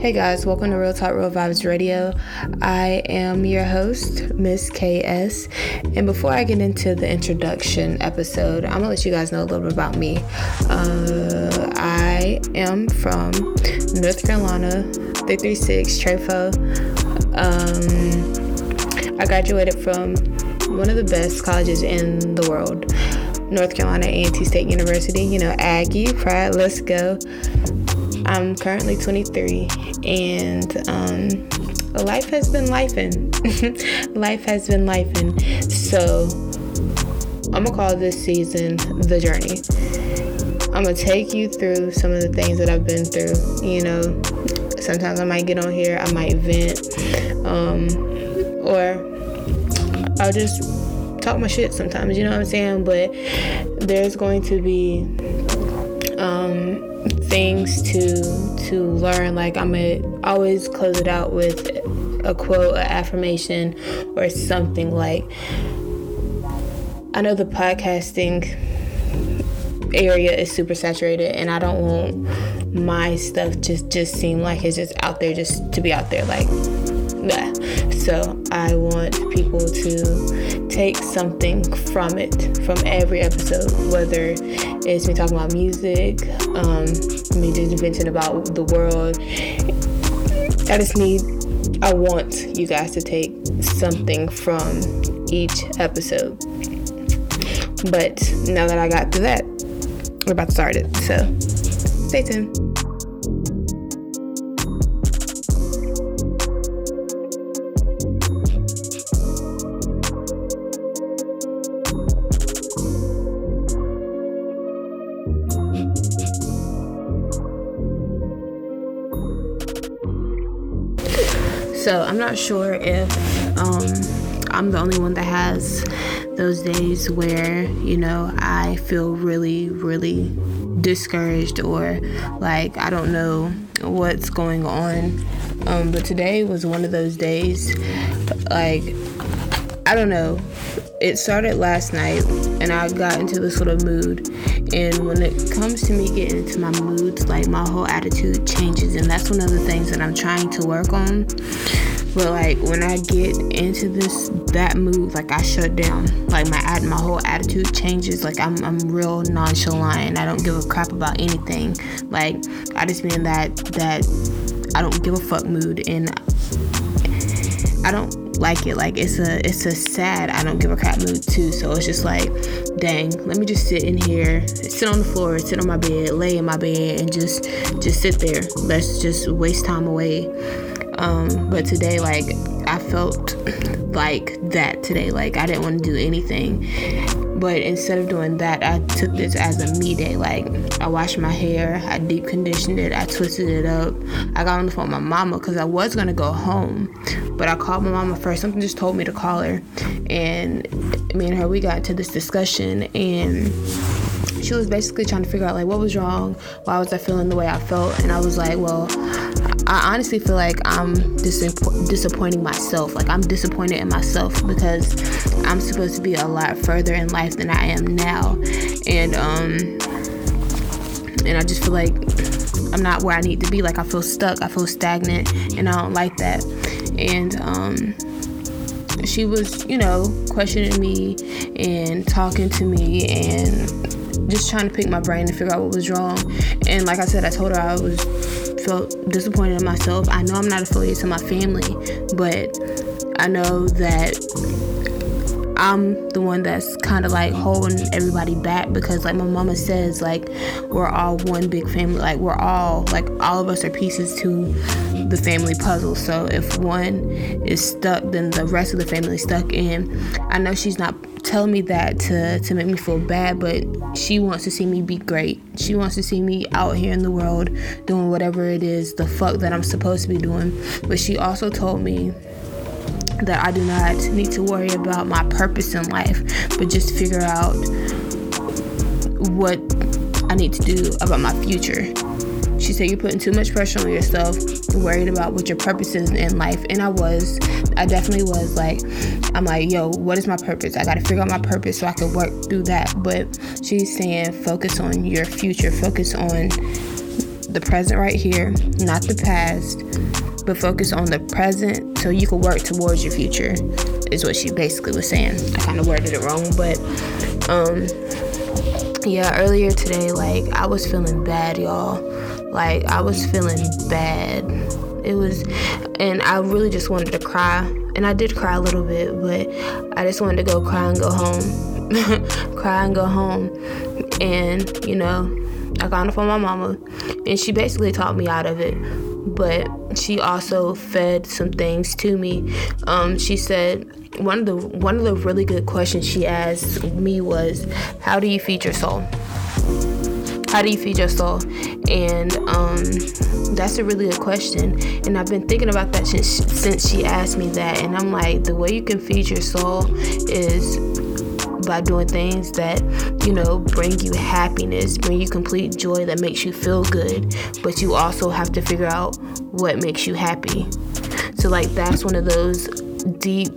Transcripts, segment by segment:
Hey guys, welcome to Real Talk Real Vibes Radio. I am your host, Miss KS. And before I get into the introduction episode, I'm gonna let you guys know a little bit about me. Uh, I am from North Carolina, 336 Trefo. Um, I graduated from one of the best colleges in the world, North Carolina A&T State University. You know, Aggie, pride, let's go. I'm currently 23 and um, life has been lifing. life has been lifing. So I'm gonna call this season the journey. I'm gonna take you through some of the things that I've been through. You know, sometimes I might get on here, I might vent, um, or I'll just talk my shit sometimes. You know what I'm saying? But there's going to be um, things to to learn. Like I'm gonna always close it out with a quote, an affirmation, or something like. I know the podcasting area is super saturated, and I don't want my stuff just just seem like it's just out there just to be out there like nah. So I want people to take something from it, from every episode, whether it's me talking about music, um, me just venting about the world. I just need, I want you guys to take something from each episode. But now that I got to that, we're about to start it. So stay tuned. So I'm not sure if um, I'm the only one that has those days where, you know, I feel really, really discouraged or like I don't know what's going on. Um, but today was one of those days. Like, I don't know. It started last night and I got into this little mood. And when it comes to me getting into my moods, like my whole attitude changes. And that's one of the things that I'm trying to work on. But like when I get into this that mood, like I shut down. Like my my whole attitude changes. Like I'm I'm real nonchalant. I don't give a crap about anything. Like I just mean that that I don't give a fuck mood and I don't like it. Like it's a it's a sad I don't give a crap mood too. So it's just like, dang, let me just sit in here, sit on the floor, sit on my bed, lay in my bed, and just just sit there. Let's just waste time away. Um, but today, like I felt like that today. Like I didn't want to do anything. But instead of doing that, I took this as a me day. Like I washed my hair, I deep conditioned it, I twisted it up. I got on the phone with my mama because I was gonna go home, but I called my mama first. Something just told me to call her, and me and her we got into this discussion and she was basically trying to figure out like what was wrong? Why was i feeling the way i felt? And i was like well i honestly feel like i'm dis- disappointing myself. Like i'm disappointed in myself because i'm supposed to be a lot further in life than i am now. And um and i just feel like i'm not where i need to be. Like i feel stuck. I feel stagnant and i don't like that and um she was, you know, questioning me and talking to me and just trying to pick my brain to figure out what was wrong. And like I said, I told her I was felt disappointed in myself. I know I'm not affiliated to my family, but I know that I'm the one that's kind of like holding everybody back because, like my mama says, like we're all one big family. Like we're all like all of us are pieces to the family puzzle. So if one is stuck, then the rest of the family is stuck. in. I know she's not telling me that to to make me feel bad, but she wants to see me be great. She wants to see me out here in the world doing whatever it is the fuck that I'm supposed to be doing. But she also told me that I do not need to worry about my purpose in life, but just figure out what I need to do about my future. She said, You're putting too much pressure on yourself, You're worried about what your purpose is in life. And I was, I definitely was like, I'm like, Yo, what is my purpose? I got to figure out my purpose so I can work through that. But she's saying, Focus on your future, focus on the present right here, not the past, but focus on the present so you can work towards your future, is what she basically was saying. I kind of worded it wrong, but um, yeah, earlier today, like I was feeling bad, y'all. Like I was feeling bad. It was, and I really just wanted to cry, and I did cry a little bit, but I just wanted to go cry and go home, cry and go home, and you know, I got it from my mama, and she basically taught me out of it. But she also fed some things to me. Um, she said one of the one of the really good questions she asked me was, "How do you feed your soul?" How do you feed your soul? And um, that's a really good question. And I've been thinking about that since, since she asked me that. And I'm like, the way you can feed your soul is by doing things that, you know, bring you happiness, bring you complete joy that makes you feel good. But you also have to figure out what makes you happy. So, like, that's one of those deep,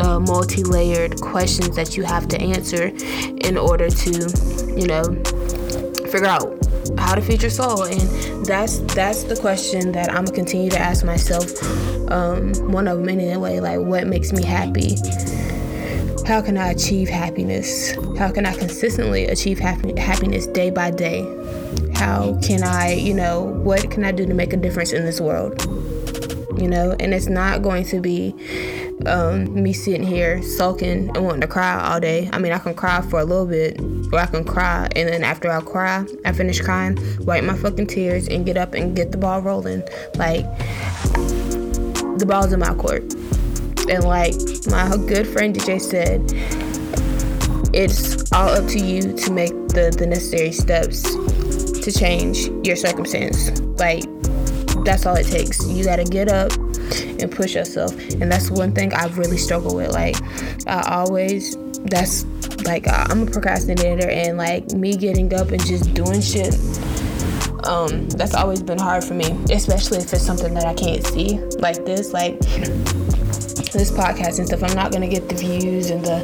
uh, multi layered questions that you have to answer in order to, you know, figure out how to feed your soul and that's that's the question that i'm gonna continue to ask myself um, one of them anyway like what makes me happy how can I achieve happiness? How can I consistently achieve happy, happiness day by day? How can I, you know, what can I do to make a difference in this world? You know, and it's not going to be um, me sitting here sulking and wanting to cry all day. I mean, I can cry for a little bit, or I can cry, and then after I cry, I finish crying, wipe my fucking tears, and get up and get the ball rolling. Like, the ball's in my court. And like my good friend DJ said, it's all up to you to make the, the necessary steps to change your circumstance. Like, that's all it takes. You gotta get up and push yourself. And that's one thing I've really struggled with. Like, I always, that's like, I'm a procrastinator, and like me getting up and just doing shit. Um, that's always been hard for me, especially if it's something that I can't see like this. Like, this podcast and stuff, I'm not gonna get the views and the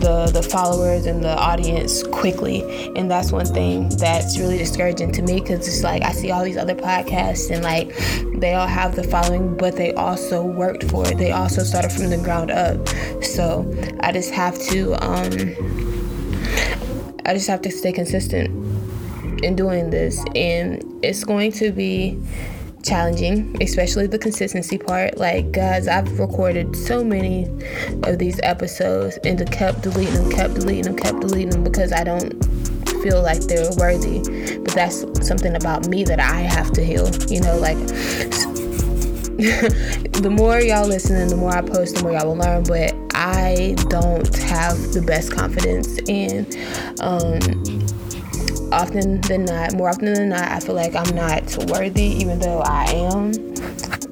the the followers and the audience quickly, and that's one thing that's really discouraging to me because it's like I see all these other podcasts and like they all have the following, but they also worked for it. They also started from the ground up. So I just have to um, I just have to stay consistent in doing this, and it's going to be challenging, especially the consistency part. Like, guys, I've recorded so many of these episodes and kept deleting them, kept deleting them, kept deleting them because I don't feel like they're worthy. But that's something about me that I have to heal. You know, like the more y'all listen and the more I post, the more y'all will learn. But I don't have the best confidence in um, often than not, more often than not, I feel like I'm not worthy, even though I am.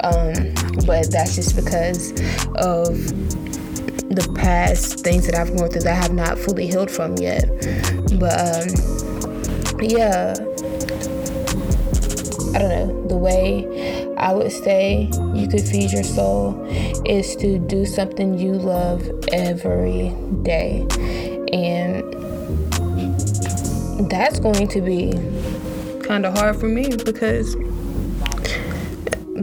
Um, but that's just because of the past things that I've gone through that I have not fully healed from yet. But um, yeah, I don't know. The way I would say you could feed your soul is to do something you love every day. And that's going to be kind of hard for me because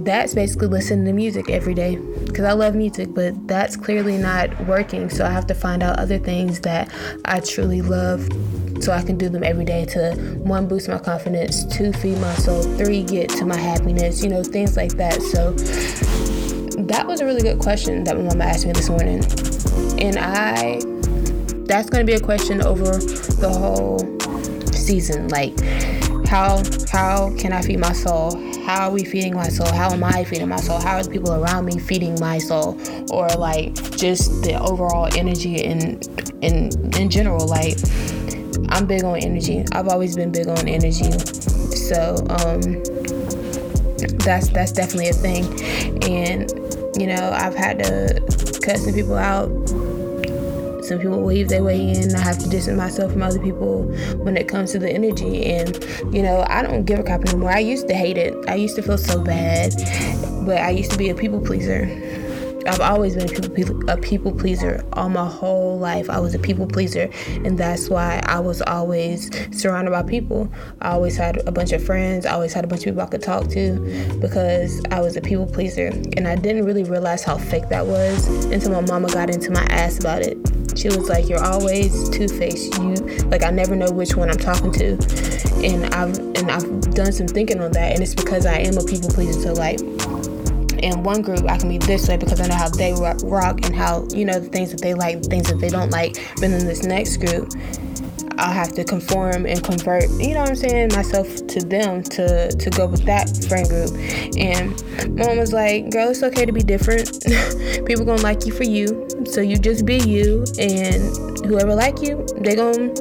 that's basically listening to music every day because I love music, but that's clearly not working. So I have to find out other things that I truly love so I can do them every day to one, boost my confidence, two, feed my soul, three, get to my happiness, you know, things like that. So that was a really good question that my mama asked me this morning. And I, that's going to be a question over the whole season. Like, how how can I feed my soul? How are we feeding my soul? How am I feeding my soul? How are the people around me feeding my soul? Or like just the overall energy in in in general. Like, I'm big on energy. I've always been big on energy. So um, that's that's definitely a thing. And you know, I've had to cut some people out some people weave their way in. I have to distance myself from other people when it comes to the energy. And, you know, I don't give a crap anymore. I used to hate it. I used to feel so bad. But I used to be a people pleaser. I've always been a people, a people pleaser all my whole life. I was a people pleaser, and that's why I was always surrounded by people. I always had a bunch of friends. I always had a bunch of people I could talk to because I was a people pleaser, and I didn't really realize how fake that was until my mama got into my ass about it. She was like, "You're always two-faced. You like I never know which one I'm talking to," and I've and I've done some thinking on that, and it's because I am a people pleaser. So like in one group I can be this way because I know how they rock and how you know the things that they like, the things that they don't like. But in this next group, I'll have to conform and convert, you know what I'm saying, myself to them to to go with that friend group. And mom was like, girl, it's okay to be different. People gonna like you for you. So you just be you and whoever like you, they gonna,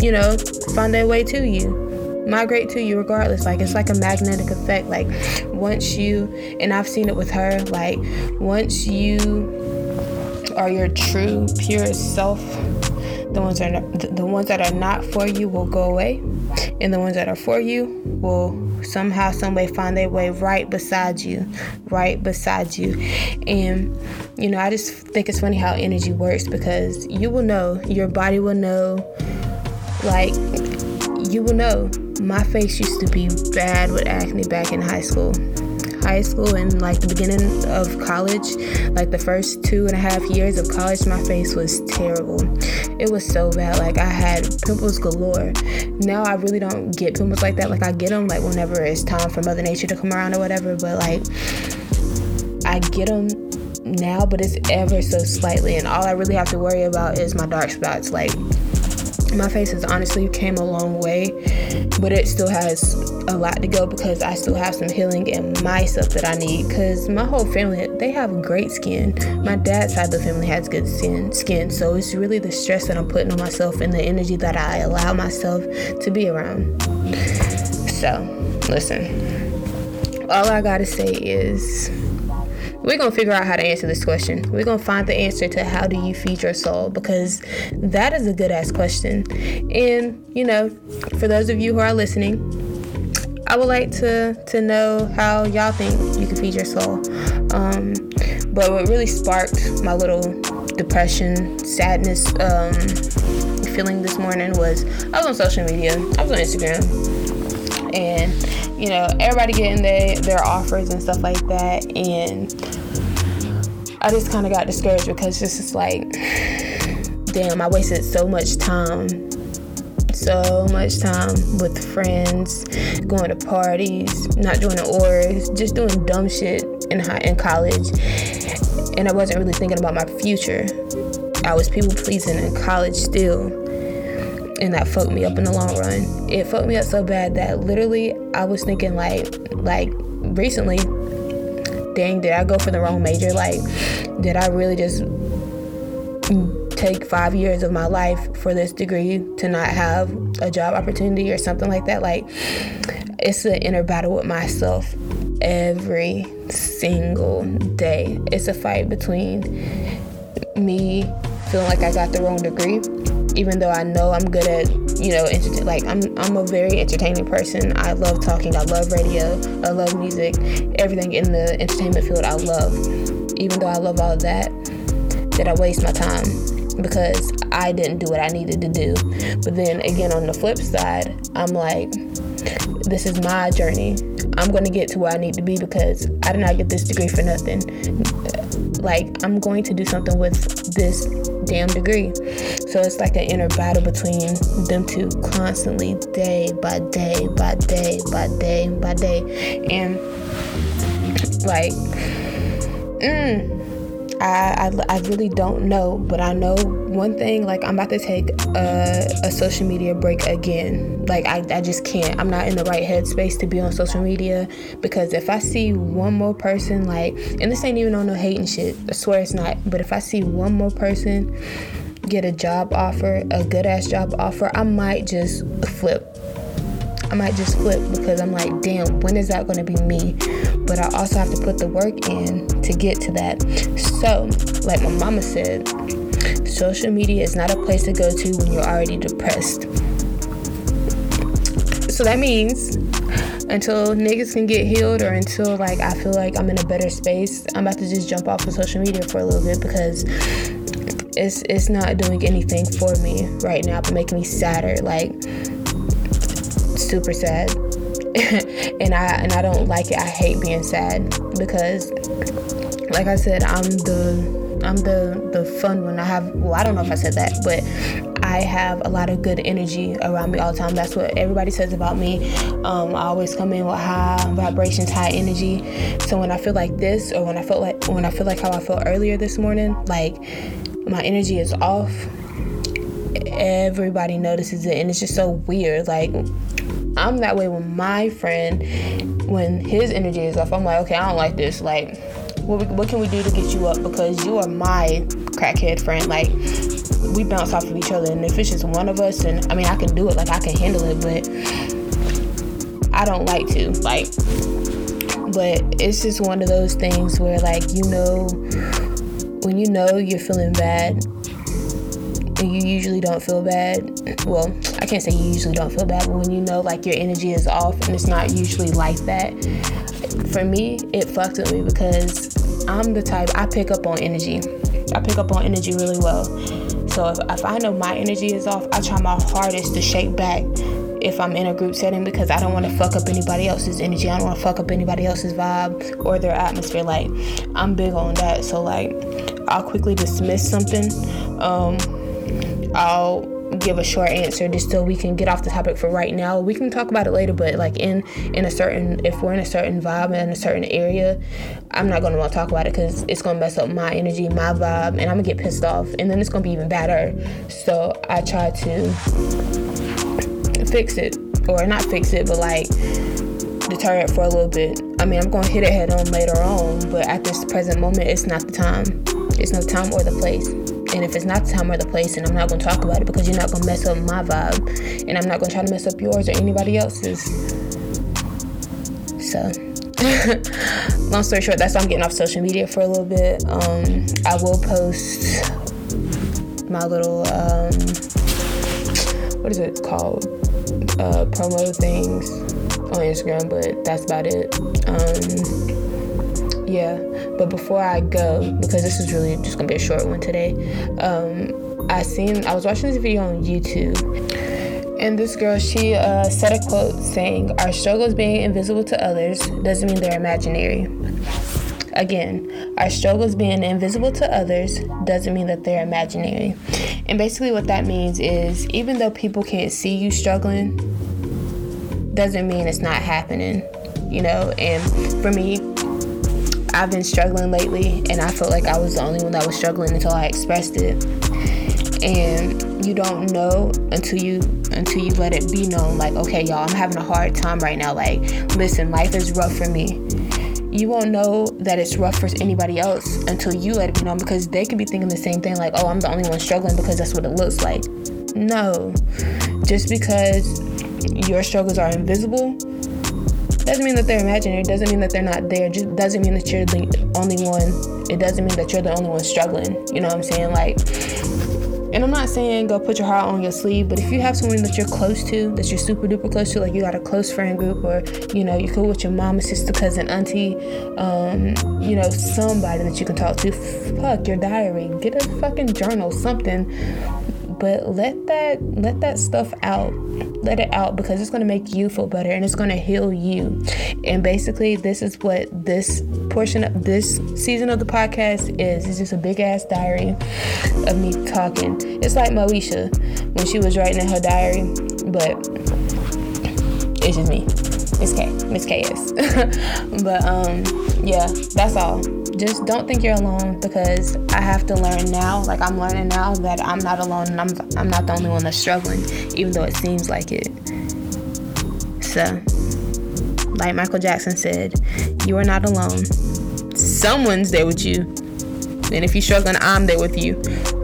you know, find their way to you migrate to you regardless. Like it's like a magnetic effect. Like once you and I've seen it with her, like once you are your true, purest self, the ones that are the ones that are not for you will go away. And the ones that are for you will somehow, some way find their way right beside you. Right beside you. And you know, I just think it's funny how energy works because you will know, your body will know, like you will know my face used to be bad with acne back in high school. High school and like the beginning of college, like the first two and a half years of college, my face was terrible. It was so bad. Like I had pimples galore. Now I really don't get pimples like that. Like I get them like whenever it's time for Mother Nature to come around or whatever. But like I get them now, but it's ever so slightly. And all I really have to worry about is my dark spots. Like my face has honestly came a long way, but it still has a lot to go because I still have some healing in myself that I need. Because my whole family, they have great skin. My dad's side of the family has good skin, skin. So it's really the stress that I'm putting on myself and the energy that I allow myself to be around. So, listen. All I gotta say is we're gonna figure out how to answer this question. We're gonna find the answer to how do you feed your soul because that is a good ass question. And you know, for those of you who are listening, I would like to to know how y'all think you can feed your soul. Um, but what really sparked my little depression, sadness, um, feeling this morning was I was on social media. I was on Instagram, and you know everybody getting their their offers and stuff like that, and I just kind of got discouraged because it's just like, damn, I wasted so much time. So much time with friends, going to parties, not doing the orgs, just doing dumb shit in high in college. And I wasn't really thinking about my future. I was people pleasing in college still. And that fucked me up in the long run. It fucked me up so bad that literally I was thinking like like recently dang, did I go for the wrong major? Like, did I really just take five years of my life for this degree to not have a job opportunity or something like that? Like, it's an inner battle with myself every single day. It's a fight between me feeling like I got the wrong degree even though I know I'm good at, you know, like I'm I'm a very entertaining person. I love talking. I love radio. I love music. Everything in the entertainment field I love. Even though I love all of that, did I waste my time because I didn't do what I needed to do. But then again, on the flip side, I'm like, this is my journey. I'm going to get to where I need to be because I did not get this degree for nothing. Like, I'm going to do something with this damn degree. So it's like an inner battle between them two constantly, day by day, by day, by day, by day. And like, mm, I, I, I, really don't know, but I know one thing like, I'm about to take a, a social media break again. Like, I, I just can't. I'm not in the right headspace to be on social media because if I see one more person, like, and this ain't even on no hating shit, I swear it's not, but if I see one more person get a job offer, a good ass job offer, I might just flip. I might just flip because I'm like, damn, when is that going to be me? But I also have to put the work in to get to that. So, like my mama said, social media is not a place to go to when you're already depressed. So that means until niggas can get healed or until like I feel like I'm in a better space, I'm about to just jump off of social media for a little bit because it's it's not doing anything for me right now, but making me sadder, like super sad. and I and I don't like it. I hate being sad because like I said, I'm the I'm the the fun one. I have well, I don't know if I said that, but I have a lot of good energy around me all the time. That's what everybody says about me. Um, I always come in with high vibrations, high energy. So when I feel like this, or when I felt like when I feel like how I felt earlier this morning, like my energy is off. Everybody notices it, and it's just so weird. Like I'm that way with my friend when his energy is off. I'm like, okay, I don't like this. Like what, what can we do to get you up? Because you are my crackhead friend. Like, we bounce off of each other. And if it's just one of us, and I mean, I can do it, like, I can handle it, but I don't like to. Like, but it's just one of those things where, like, you know, when you know you're feeling bad, you usually don't feel bad. Well, I can't say you usually don't feel bad, but when you know like your energy is off and it's not usually like that, for me, it fucked with me because I'm the type I pick up on energy. I pick up on energy really well. So if, if I know my energy is off, I try my hardest to shake back if I'm in a group setting because I don't want to fuck up anybody else's energy. I don't want to fuck up anybody else's vibe or their atmosphere. Like I'm big on that. So like I'll quickly dismiss something. Um, I'll give a short answer just so we can get off the topic for right now. We can talk about it later, but like in in a certain if we're in a certain vibe in a certain area, I'm not gonna want to talk about it because it's gonna mess up my energy, my vibe, and I'm gonna get pissed off, and then it's gonna be even better. So I try to fix it, or not fix it, but like deter it for a little bit. I mean, I'm gonna hit it head on later on, but at this present moment, it's not the time. It's not the time or the place. And if it's not the time or the place, and I'm not gonna talk about it because you're not gonna mess up my vibe, and I'm not gonna try to mess up yours or anybody else's. So, long story short, that's why I'm getting off social media for a little bit. Um, I will post my little um, what is it called? Uh, promo things on Instagram, but that's about it. Um, yeah, but before I go, because this is really just gonna be a short one today, um, I seen I was watching this video on YouTube, and this girl she uh, said a quote saying, "Our struggles being invisible to others doesn't mean they're imaginary." Again, our struggles being invisible to others doesn't mean that they're imaginary. And basically, what that means is even though people can't see you struggling, doesn't mean it's not happening, you know. And for me, I've been struggling lately, and I felt like I was the only one that was struggling until I expressed it. And you don't know until you until you let it be known. Like, okay, y'all, I'm having a hard time right now. Like, listen, life is rough for me. You won't know that it's rough for anybody else until you let it be known because they could be thinking the same thing. Like, oh, I'm the only one struggling because that's what it looks like. No, just because your struggles are invisible doesn't mean that they're imaginary. Doesn't mean that they're not there. Just doesn't mean that you're the only one. It doesn't mean that you're the only one struggling. You know what I'm saying? Like, and I'm not saying go put your heart on your sleeve, but if you have someone that you're close to, that you're super duper close to, like you got a close friend group, or you know, you're cool with your mama, sister, cousin, auntie, um, you know, somebody that you can talk to, fuck your diary, get a fucking journal, something but let that let that stuff out. Let it out because it's going to make you feel better and it's going to heal you. And basically this is what this portion of this season of the podcast is. It's just a big ass diary of me talking. It's like Moesha when she was writing in her diary but it's just me. Miss k miss k is but um yeah that's all just don't think you're alone because I have to learn now. Like I'm learning now that I'm not alone and I'm I'm not the only one that's struggling, even though it seems like it. So, like Michael Jackson said, you are not alone. Someone's there with you. And if you're struggling, I'm there with you.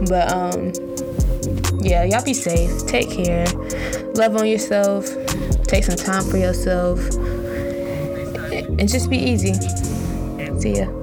But um yeah, y'all be safe. Take care. Love on yourself. Take some time for yourself. And just be easy. See ya.